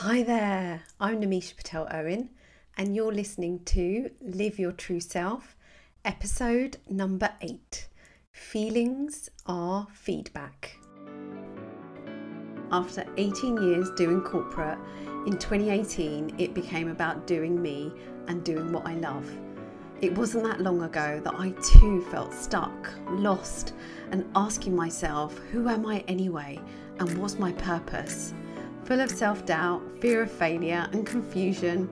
Hi there, I'm Nemisha Patel Owen, and you're listening to Live Your True Self, episode number eight Feelings are Feedback. After 18 years doing corporate, in 2018 it became about doing me and doing what I love. It wasn't that long ago that I too felt stuck, lost, and asking myself, who am I anyway, and what's my purpose? Full of self doubt, fear of failure, and confusion.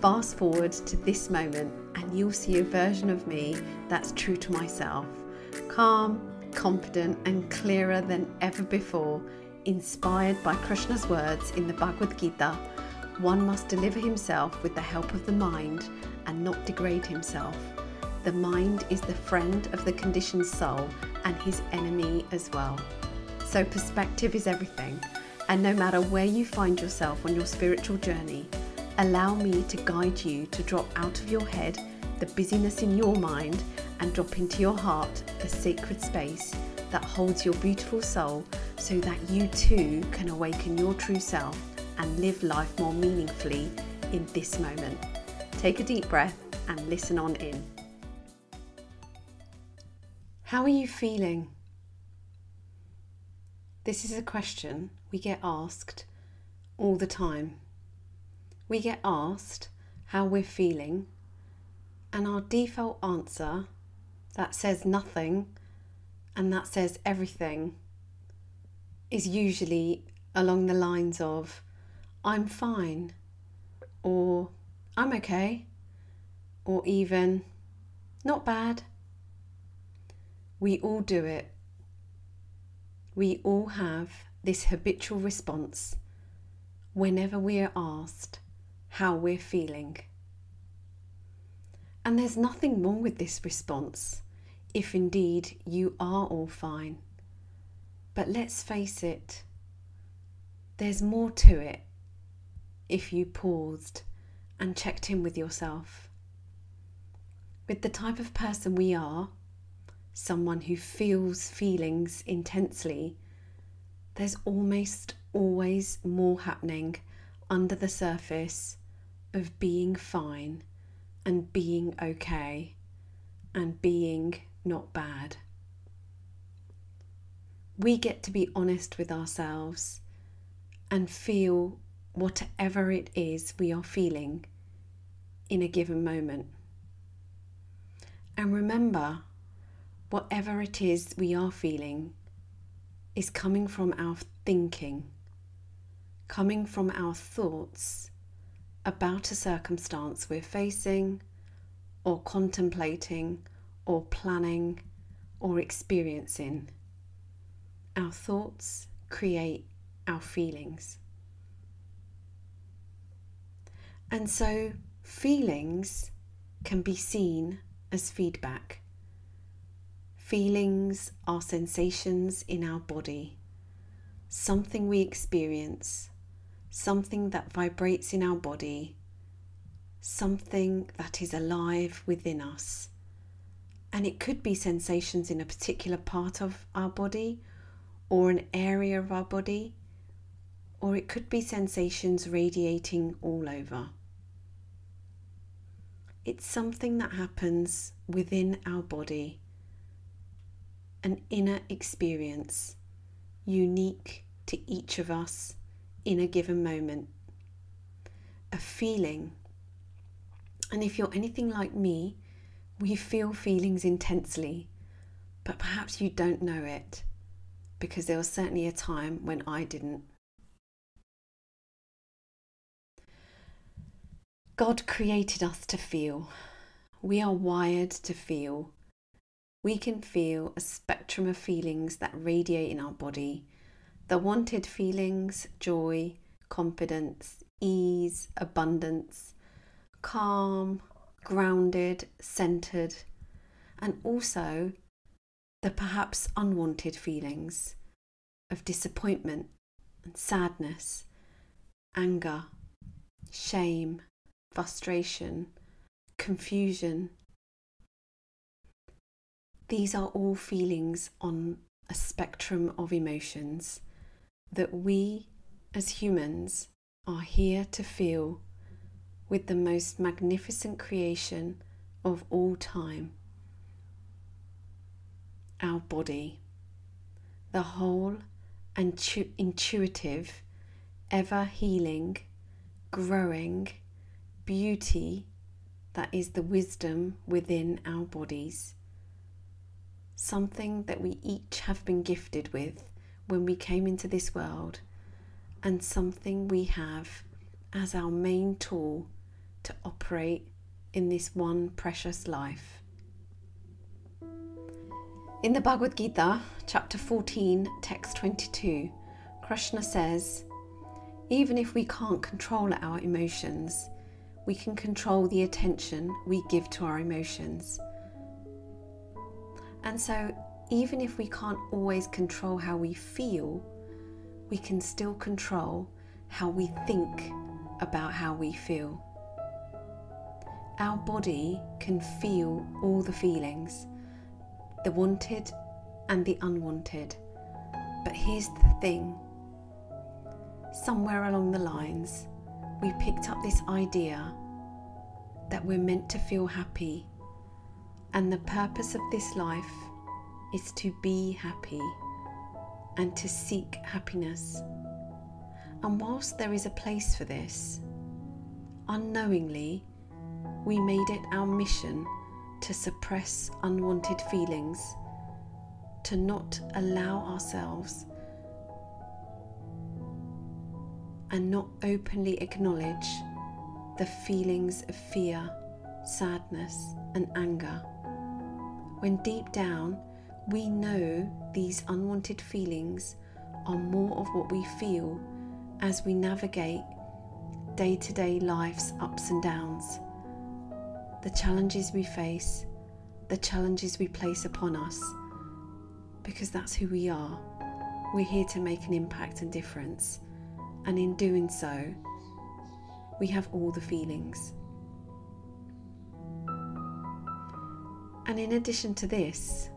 Fast forward to this moment, and you'll see a version of me that's true to myself calm, confident, and clearer than ever before, inspired by Krishna's words in the Bhagavad Gita. One must deliver himself with the help of the mind and not degrade himself. The mind is the friend of the conditioned soul and his enemy as well. So, perspective is everything. And no matter where you find yourself on your spiritual journey, allow me to guide you to drop out of your head the busyness in your mind and drop into your heart the sacred space that holds your beautiful soul so that you too can awaken your true self and live life more meaningfully in this moment. Take a deep breath and listen on in. How are you feeling? This is a question we get asked all the time. We get asked how we're feeling, and our default answer that says nothing and that says everything is usually along the lines of I'm fine, or I'm okay, or even not bad. We all do it we all have this habitual response whenever we are asked how we're feeling. And there's nothing wrong with this response if indeed you are all fine. But let's face it, there's more to it if you paused and checked in with yourself. With the type of person we are, someone who feels feelings intensely, there's almost always more happening under the surface of being fine and being okay and being not bad. We get to be honest with ourselves and feel whatever it is we are feeling in a given moment. And remember, whatever it is we are feeling is coming from our thinking, coming from our thoughts about a circumstance we're facing, or contemplating, or planning, or experiencing. Our thoughts create our feelings. And so, feelings can be seen as feedback. Feelings are sensations in our body, something we experience, something that vibrates in our body, something that is alive within us. And it could be sensations in a particular part of our body or an area of our body, or it could be sensations radiating all over. It's something that happens within our body an inner experience unique to each of us in a given moment. A feeling. And if you're anything like me, we feel feelings intensely, but perhaps you don't know it because there was certainly a time when I didn't. God created us to feel. We are wired to feel we can feel a spectrum of feelings that radiate in our body. The wanted feelings, joy, confidence, ease, abundance, calm, grounded, centered, and also the perhaps unwanted feelings of disappointment and sadness, anger, shame, frustration, confusion, these are all feelings on a spectrum of emotions that we as humans are here to feel with the most magnificent creation of all time our body, the whole and intuitive, ever healing, growing beauty that is the wisdom within our bodies. Something that we each have been gifted with when we came into this world, and something we have as our main tool to operate in this one precious life. In the Bhagavad Gita, chapter 14, text 22, Krishna says, Even if we can't control our emotions, we can control the attention we give to our emotions. And so, even if we can't always control how we feel, we can still control how we think about how we feel. Our body can feel all the feelings, the wanted and the unwanted. But here's the thing somewhere along the lines, we picked up this idea that we're meant to feel happy, and the purpose of this life is to be happy and to seek happiness. And whilst there is a place for this, unknowingly, we made it our mission to suppress unwanted feelings, to not allow ourselves and not openly acknowledge the feelings of fear, sadness, and anger. When deep down we know these unwanted feelings are more of what we feel as we navigate day to day life's ups and downs the challenges we face, the challenges we place upon us, because that's who we are. We're here to make an impact and difference, and in doing so, we have all the feelings. And in addition to this,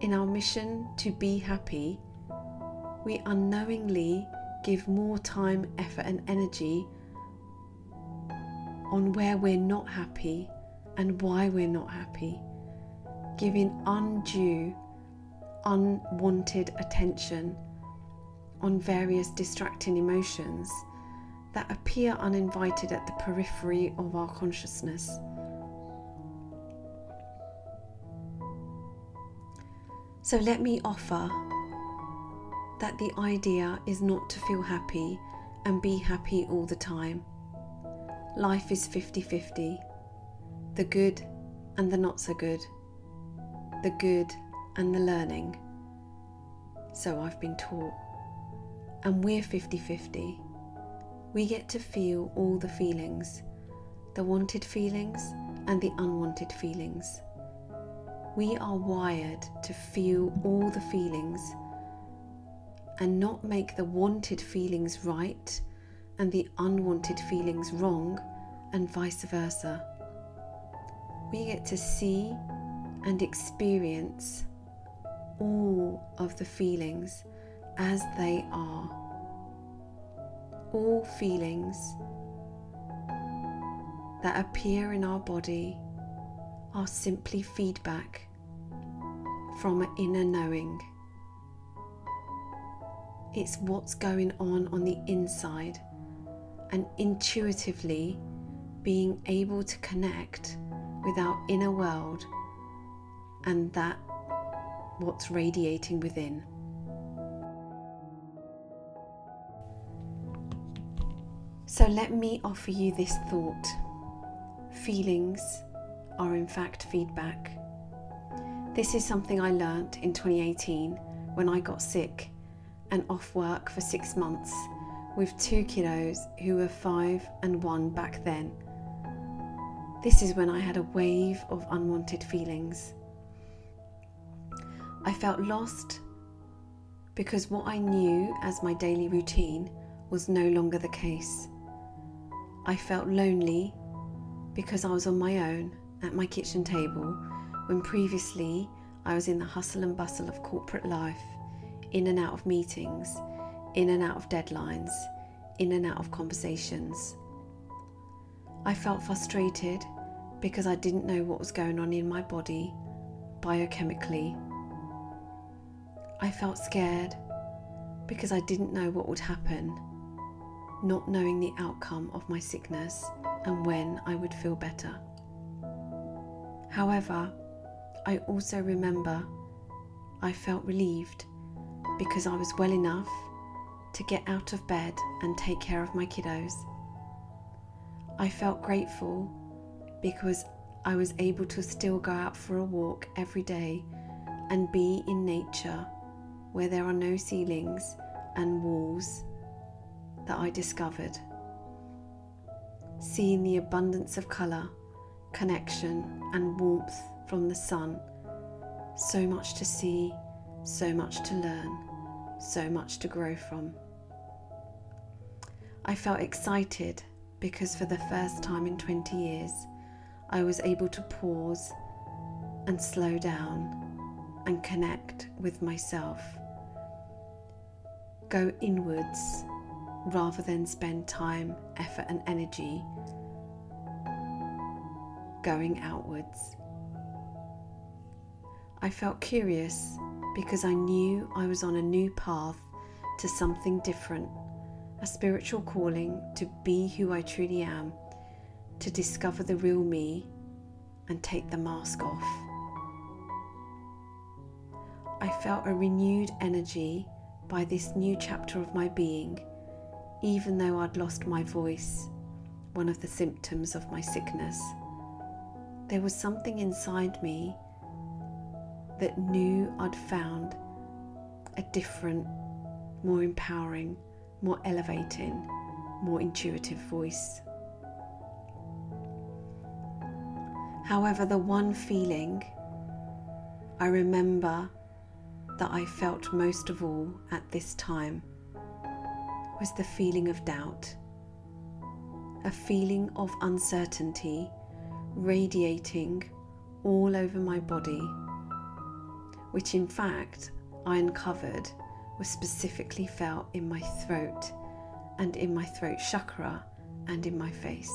in our mission to be happy, we unknowingly give more time, effort, and energy on where we're not happy and why we're not happy, giving undue, unwanted attention on various distracting emotions that appear uninvited at the periphery of our consciousness. So let me offer that the idea is not to feel happy and be happy all the time. Life is 50 50 the good and the not so good, the good and the learning. So I've been taught. And we're 50 50. We get to feel all the feelings the wanted feelings and the unwanted feelings. We are wired to feel all the feelings and not make the wanted feelings right and the unwanted feelings wrong, and vice versa we get to see and experience all of the feelings as they are. All feelings that appear in our body are simply feedback from an inner knowing. It's what's going on on the inside, and intuitively being able to connect with our inner world and that what's radiating within. So let me offer you this thought. Feelings are in fact feedback. This is something I learnt in 2018 when I got sick and off work for six months with two kiddos who were five and one back then this is when I had a wave of unwanted feelings. I felt lost because what I knew as my daily routine was no longer the case. I felt lonely because I was on my own at my kitchen table when previously I was in the hustle and bustle of corporate life, in and out of meetings, in and out of deadlines, in and out of conversations. I felt frustrated because I didn't know what was going on in my body biochemically. I felt scared because I didn't know what would happen, not knowing the outcome of my sickness and when I would feel better. However, I also remember I felt relieved because I was well enough to get out of bed and take care of my kiddos. I felt grateful because I was able to still go out for a walk every day and be in nature where there are no ceilings and walls that I discovered. Seeing the abundance of colour, connection, and warmth from the sun. So much to see, so much to learn, so much to grow from. I felt excited because for the first time in 20 years, I was able to pause and slow down and connect with myself go inwards rather than spend time, effort, and energy going outwards. I felt curious because I knew I was on a new path to something different, a spiritual calling to be who I truly am, to discover the real me and take the mask off. I felt a renewed energy by this new chapter of my being, even though I'd lost my voice, one of the symptoms of my sickness. There was something inside me that knew I'd found a different, more empowering, more elevating, more intuitive voice. However, the one feeling I remember that I felt most of all at this time was the feeling of doubt, a feeling of uncertainty radiating all over my body, which in fact I uncovered was specifically felt in my throat and in my throat chakra and in my face.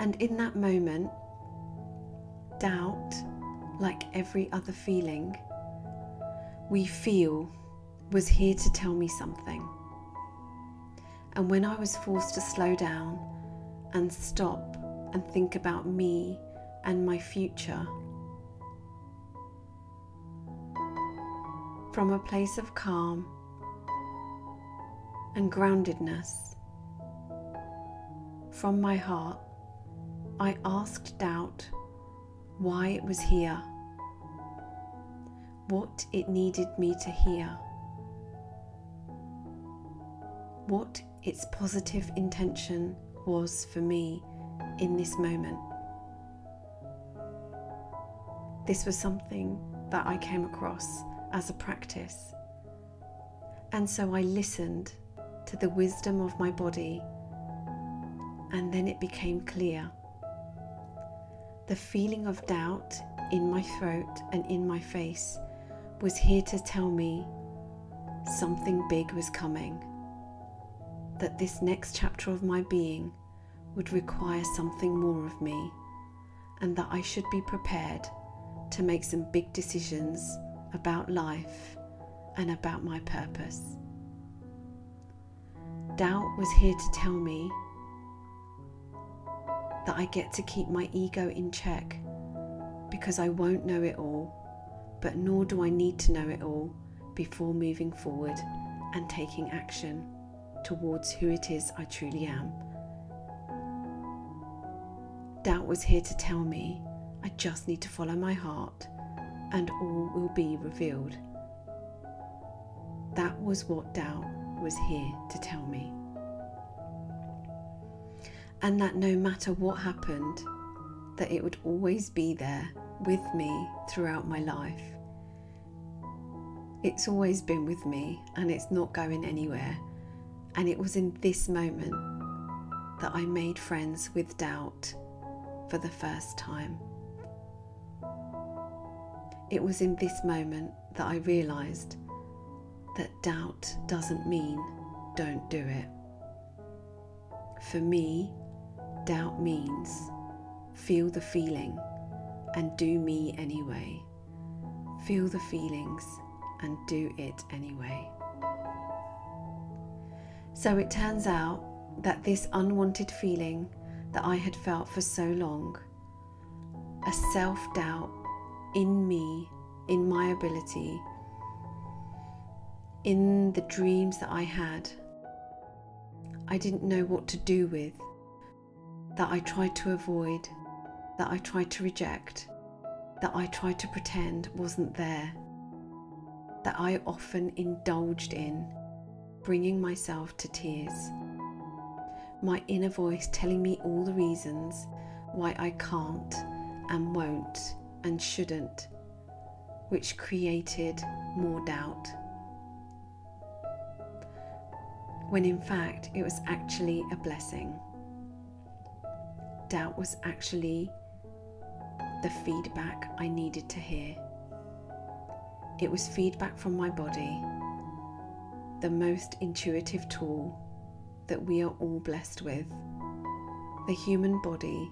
And in that moment, doubt like every other feeling we feel was here to tell me something. And when I was forced to slow down and stop and think about me and my future, from a place of calm and groundedness, from my heart, I asked doubt why it was here, what it needed me to hear, what its positive intention was for me in this moment. This was something that I came across as a practice. And so I listened to the wisdom of my body, and then it became clear the feeling of doubt in my throat and in my face was here to tell me something big was coming. That this next chapter of my being would require something more of me, and that I should be prepared to make some big decisions about life and about my purpose. Doubt was here to tell me that I get to keep my ego in check because I won't know it all, but nor do I need to know it all before moving forward and taking action towards who it is I truly am. Doubt was here to tell me I just need to follow my heart and all will be revealed. That was what doubt was here to tell me and that no matter what happened, that it would always be there with me throughout my life. It's always been with me and it's not going anywhere. And it was in this moment that I made friends with doubt for the first time. It was in this moment that I realised that doubt doesn't mean don't do it. For me, doubt means feel the feeling and do me anyway. Feel the feelings and do it anyway. So it turns out that this unwanted feeling that I had felt for so long, a self doubt in me, in my ability, in the dreams that I had, I didn't know what to do with, that I tried to avoid, that I tried to reject, that I tried to pretend wasn't there, that I often indulged in, bringing myself to tears. My inner voice telling me all the reasons why I can't and won't and shouldn't, which created more doubt. When in fact it was actually a blessing. Doubt was actually the feedback I needed to hear. It was feedback from my body, the most intuitive tool that we are all blessed with. The human body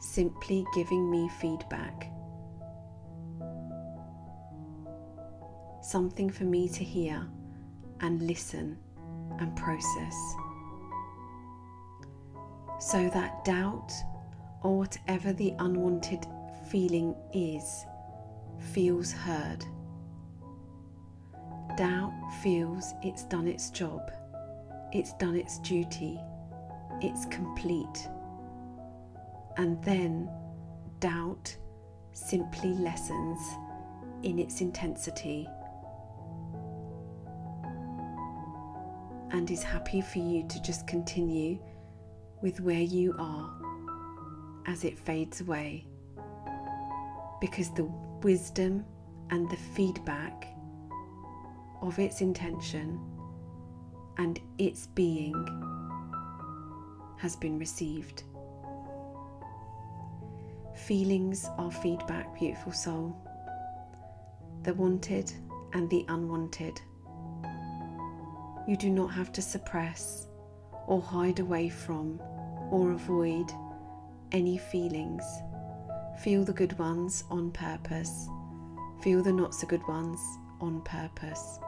simply giving me feedback. Something for me to hear and listen and process. So that doubt or whatever the unwanted feeling is feels heard. Doubt feels it's done its job, it's done its duty, it's complete. And then doubt simply lessens in its intensity and is happy for you to just continue with where you are as it fades away. Because the wisdom and the feedback of its intention and its being has been received. Feelings are feedback, beautiful soul. The wanted and the unwanted. You do not have to suppress or hide away from or avoid any feelings. Feel the good ones on purpose. Feel the not so good ones on purpose.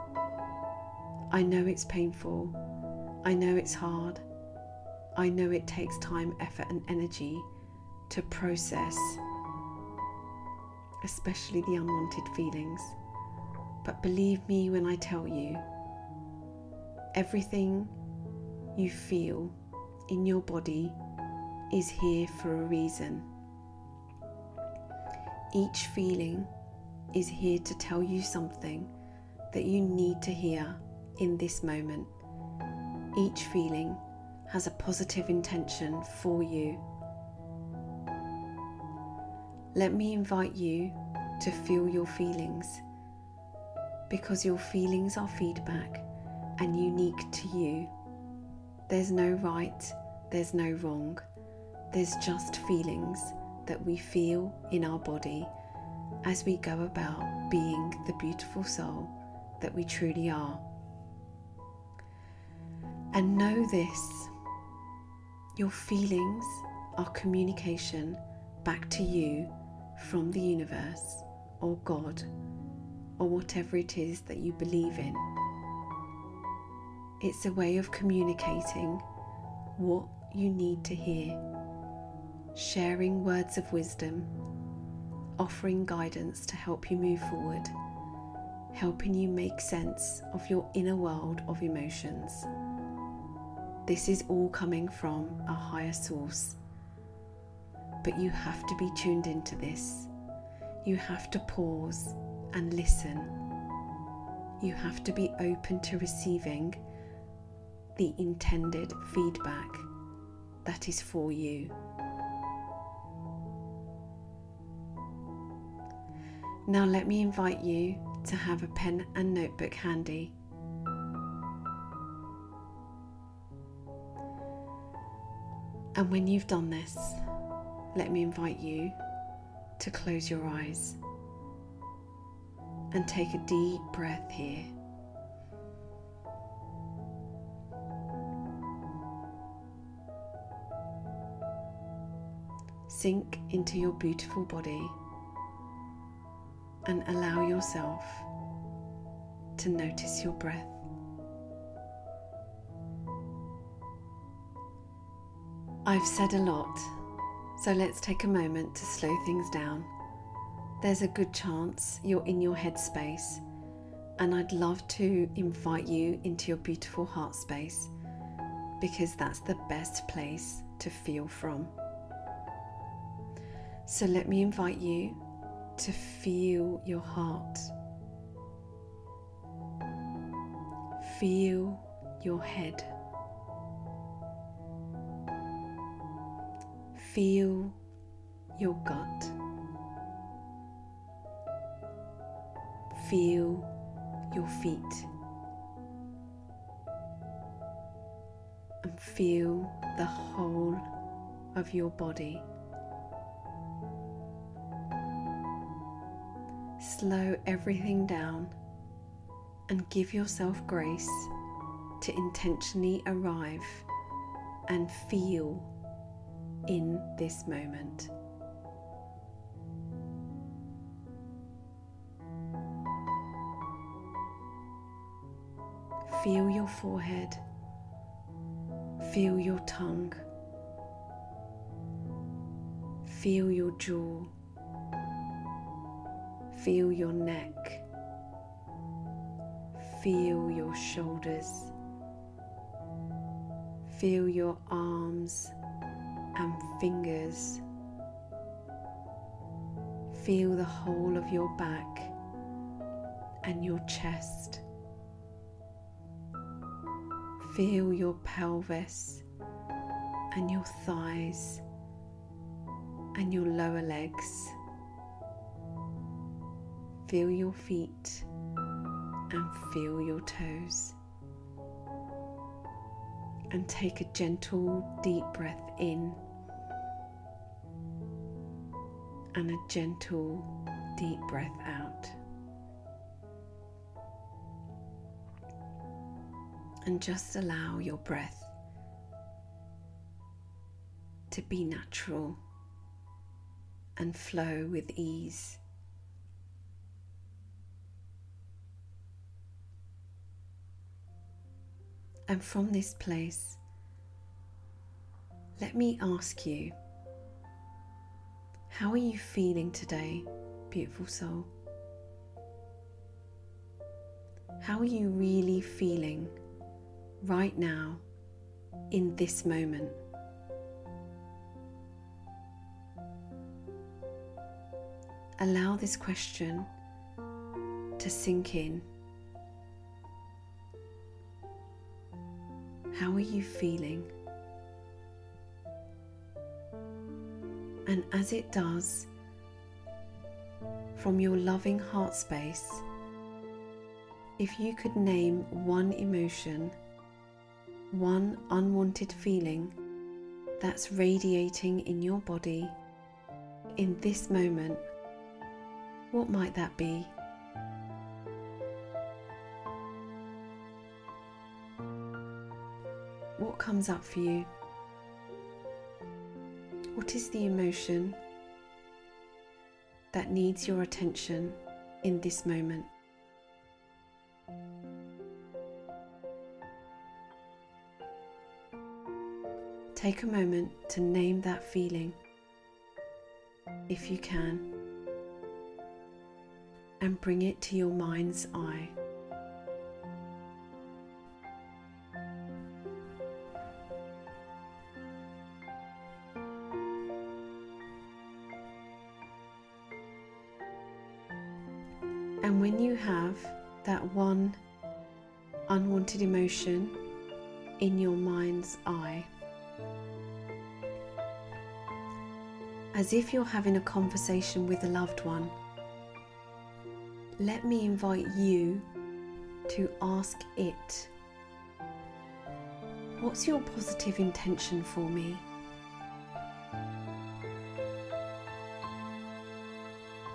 I know it's painful. I know it's hard. I know it takes time, effort, and energy to process, especially the unwanted feelings. But believe me when I tell you, everything you feel in your body is here for a reason. Each feeling is here to tell you something that you need to hear in this moment. Each feeling has a positive intention for you. Let me invite you to feel your feelings because your feelings are feedback and unique to you. There's no right, there's no wrong, there's just feelings that we feel in our body as we go about being the beautiful soul that we truly are. And know this your feelings are communication back to you from the universe or God or whatever it is that you believe in. It's a way of communicating what you need to hear, sharing words of wisdom, offering guidance to help you move forward, helping you make sense of your inner world of emotions. This is all coming from a higher source. But you have to be tuned into this. You have to pause and listen. You have to be open to receiving the intended feedback that is for you. Now, let me invite you to have a pen and notebook handy. And when you've done this, let me invite you to close your eyes and take a deep breath here. Sink into your beautiful body and allow yourself to notice your breath. I've said a lot, so let's take a moment to slow things down. There's a good chance you're in your headspace, and I'd love to invite you into your beautiful heart space because that's the best place to feel from. So let me invite you to feel your heart. Feel your head. Feel your gut. Feel your feet. And feel the whole of your body. Slow everything down and give yourself grace to intentionally arrive and feel in this moment. Feel your forehead, feel your tongue, feel your jaw, feel your neck, feel your shoulders, feel your arms and fingers. Feel the whole of your back and your chest. Feel your pelvis and your thighs and your lower legs. Feel your feet and feel your toes. And take a gentle, deep breath in and a gentle, deep breath out. And just allow your breath to be natural and flow with ease. And from this place, let me ask you how are you feeling today, beautiful soul? How are you really feeling right now in this moment? Allow this question to sink in. How are you feeling? And as it does, from your loving heart space, if you could name one emotion, one unwanted feeling that's radiating in your body in this moment, what might that be? What comes up for you? What is the emotion that needs your attention in this moment? Take a moment to name that feeling if you can and bring it to your mind's eye. Unwanted emotion in your mind's eye, as if you're having a conversation with a loved one, let me invite you to ask it What's your positive intention for me?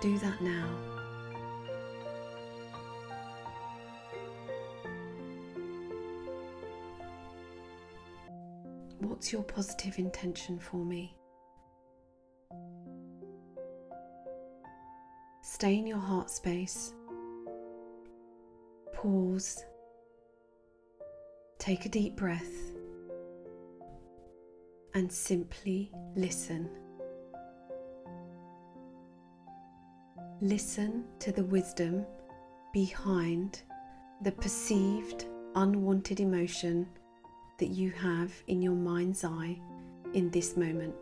Do that now. What's your positive intention for me? Stay in your heart space. Pause. Take a deep breath and simply listen. Listen to the wisdom behind the perceived unwanted emotion that you have in your mind's eye in this moment.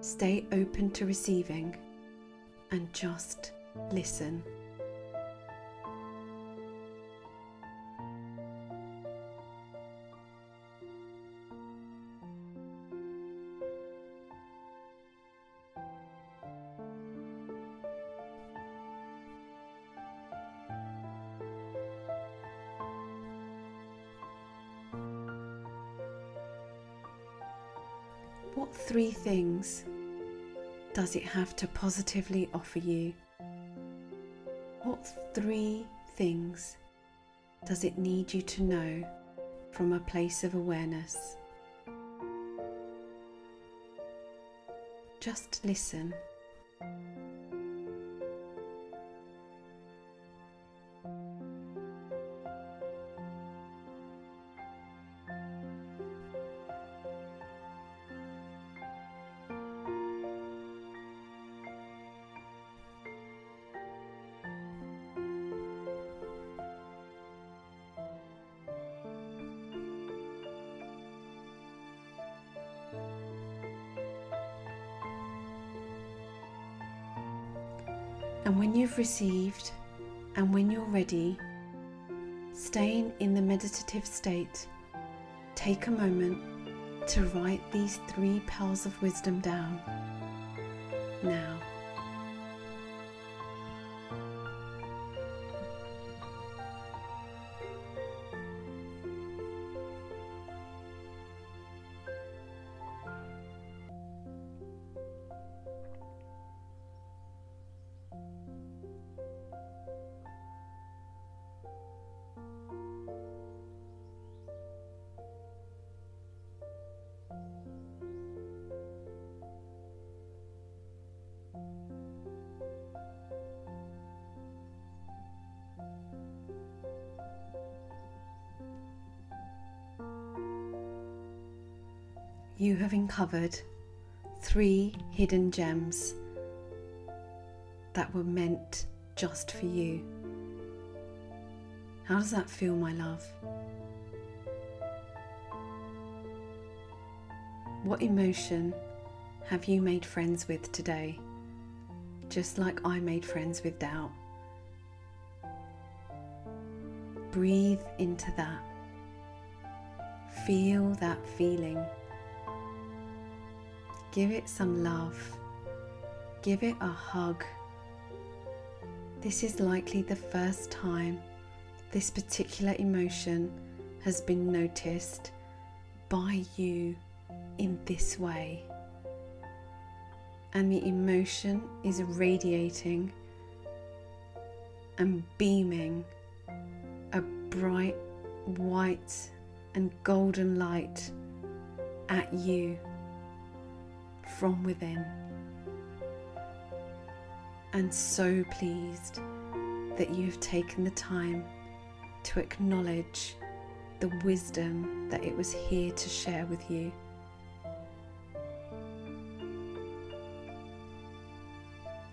Stay open to receiving and just listen. Things does it have to positively offer you? What three things does it need you to know from a place of awareness? Just listen. And when you've received and when you're ready, staying in the meditative state, take a moment to write these three pearls of wisdom down now. You have uncovered three hidden gems that were meant just for you. How does that feel, my love? What emotion have you made friends with today? Just like I made friends with doubt. Breathe into that. Feel that feeling. Give it some love. Give it a hug. This is likely the first time this particular emotion has been noticed by you in this way. And the emotion is radiating and beaming a bright white and golden light at you from within. And so pleased that you have taken the time to acknowledge the wisdom that it was here to share with you.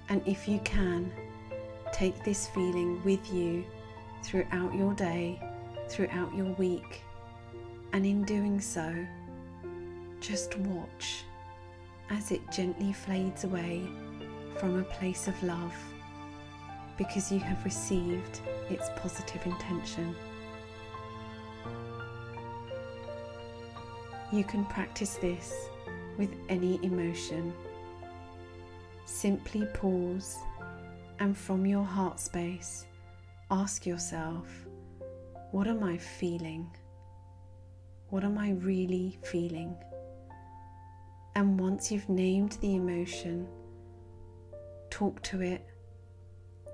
And if you can, take this feeling with you throughout your day, throughout your week, and in doing so, just watch as it gently fades away from a place of love because you have received its positive intention. You can practice this with any emotion. Simply pause and from your heart space, ask yourself, What am I feeling? What am I really feeling? And once you've named the emotion, talk to it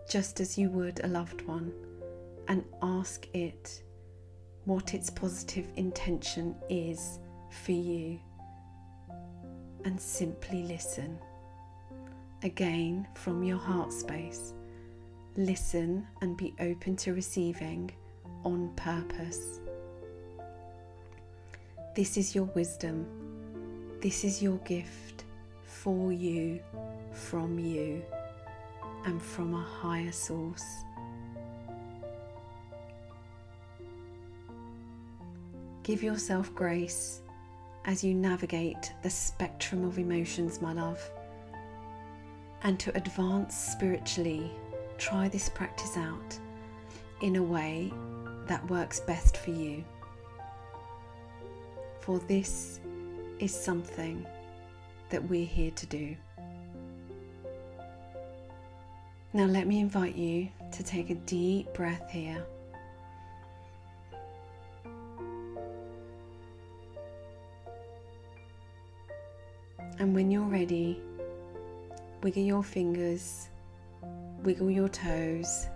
just as you would a loved one and ask it what its positive intention is for you and simply listen. again from your heart space. Listen and be open to receiving on purpose. This is your wisdom. This is your gift for you, from you, and from a higher source. Give yourself grace as you navigate the spectrum of emotions, my love. And to advance spiritually, try this practice out in a way that works best for you. For this is something that we're here to do. Now, let me invite you to take a deep breath here. And when you're ready, wiggle your fingers, wiggle your toes,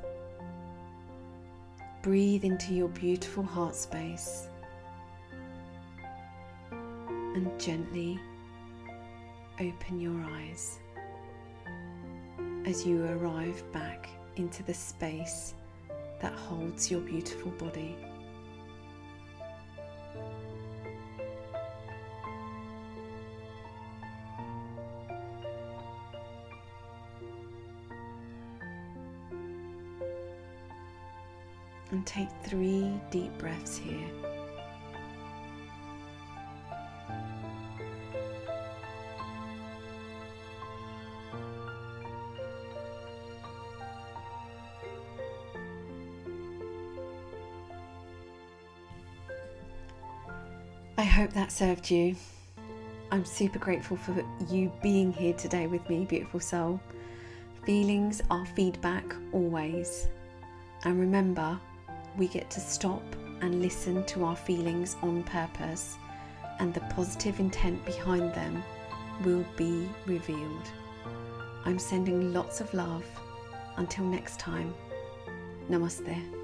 breathe into your beautiful heart space, and gently open your eyes as you arrive back into the space that holds your beautiful body. And take three deep breaths here. That served you. I'm super grateful for you being here today with me, beautiful soul. Feelings are feedback always. And remember, we get to stop and listen to our feelings on purpose, and the positive intent behind them will be revealed. I'm sending lots of love. Until next time, namaste.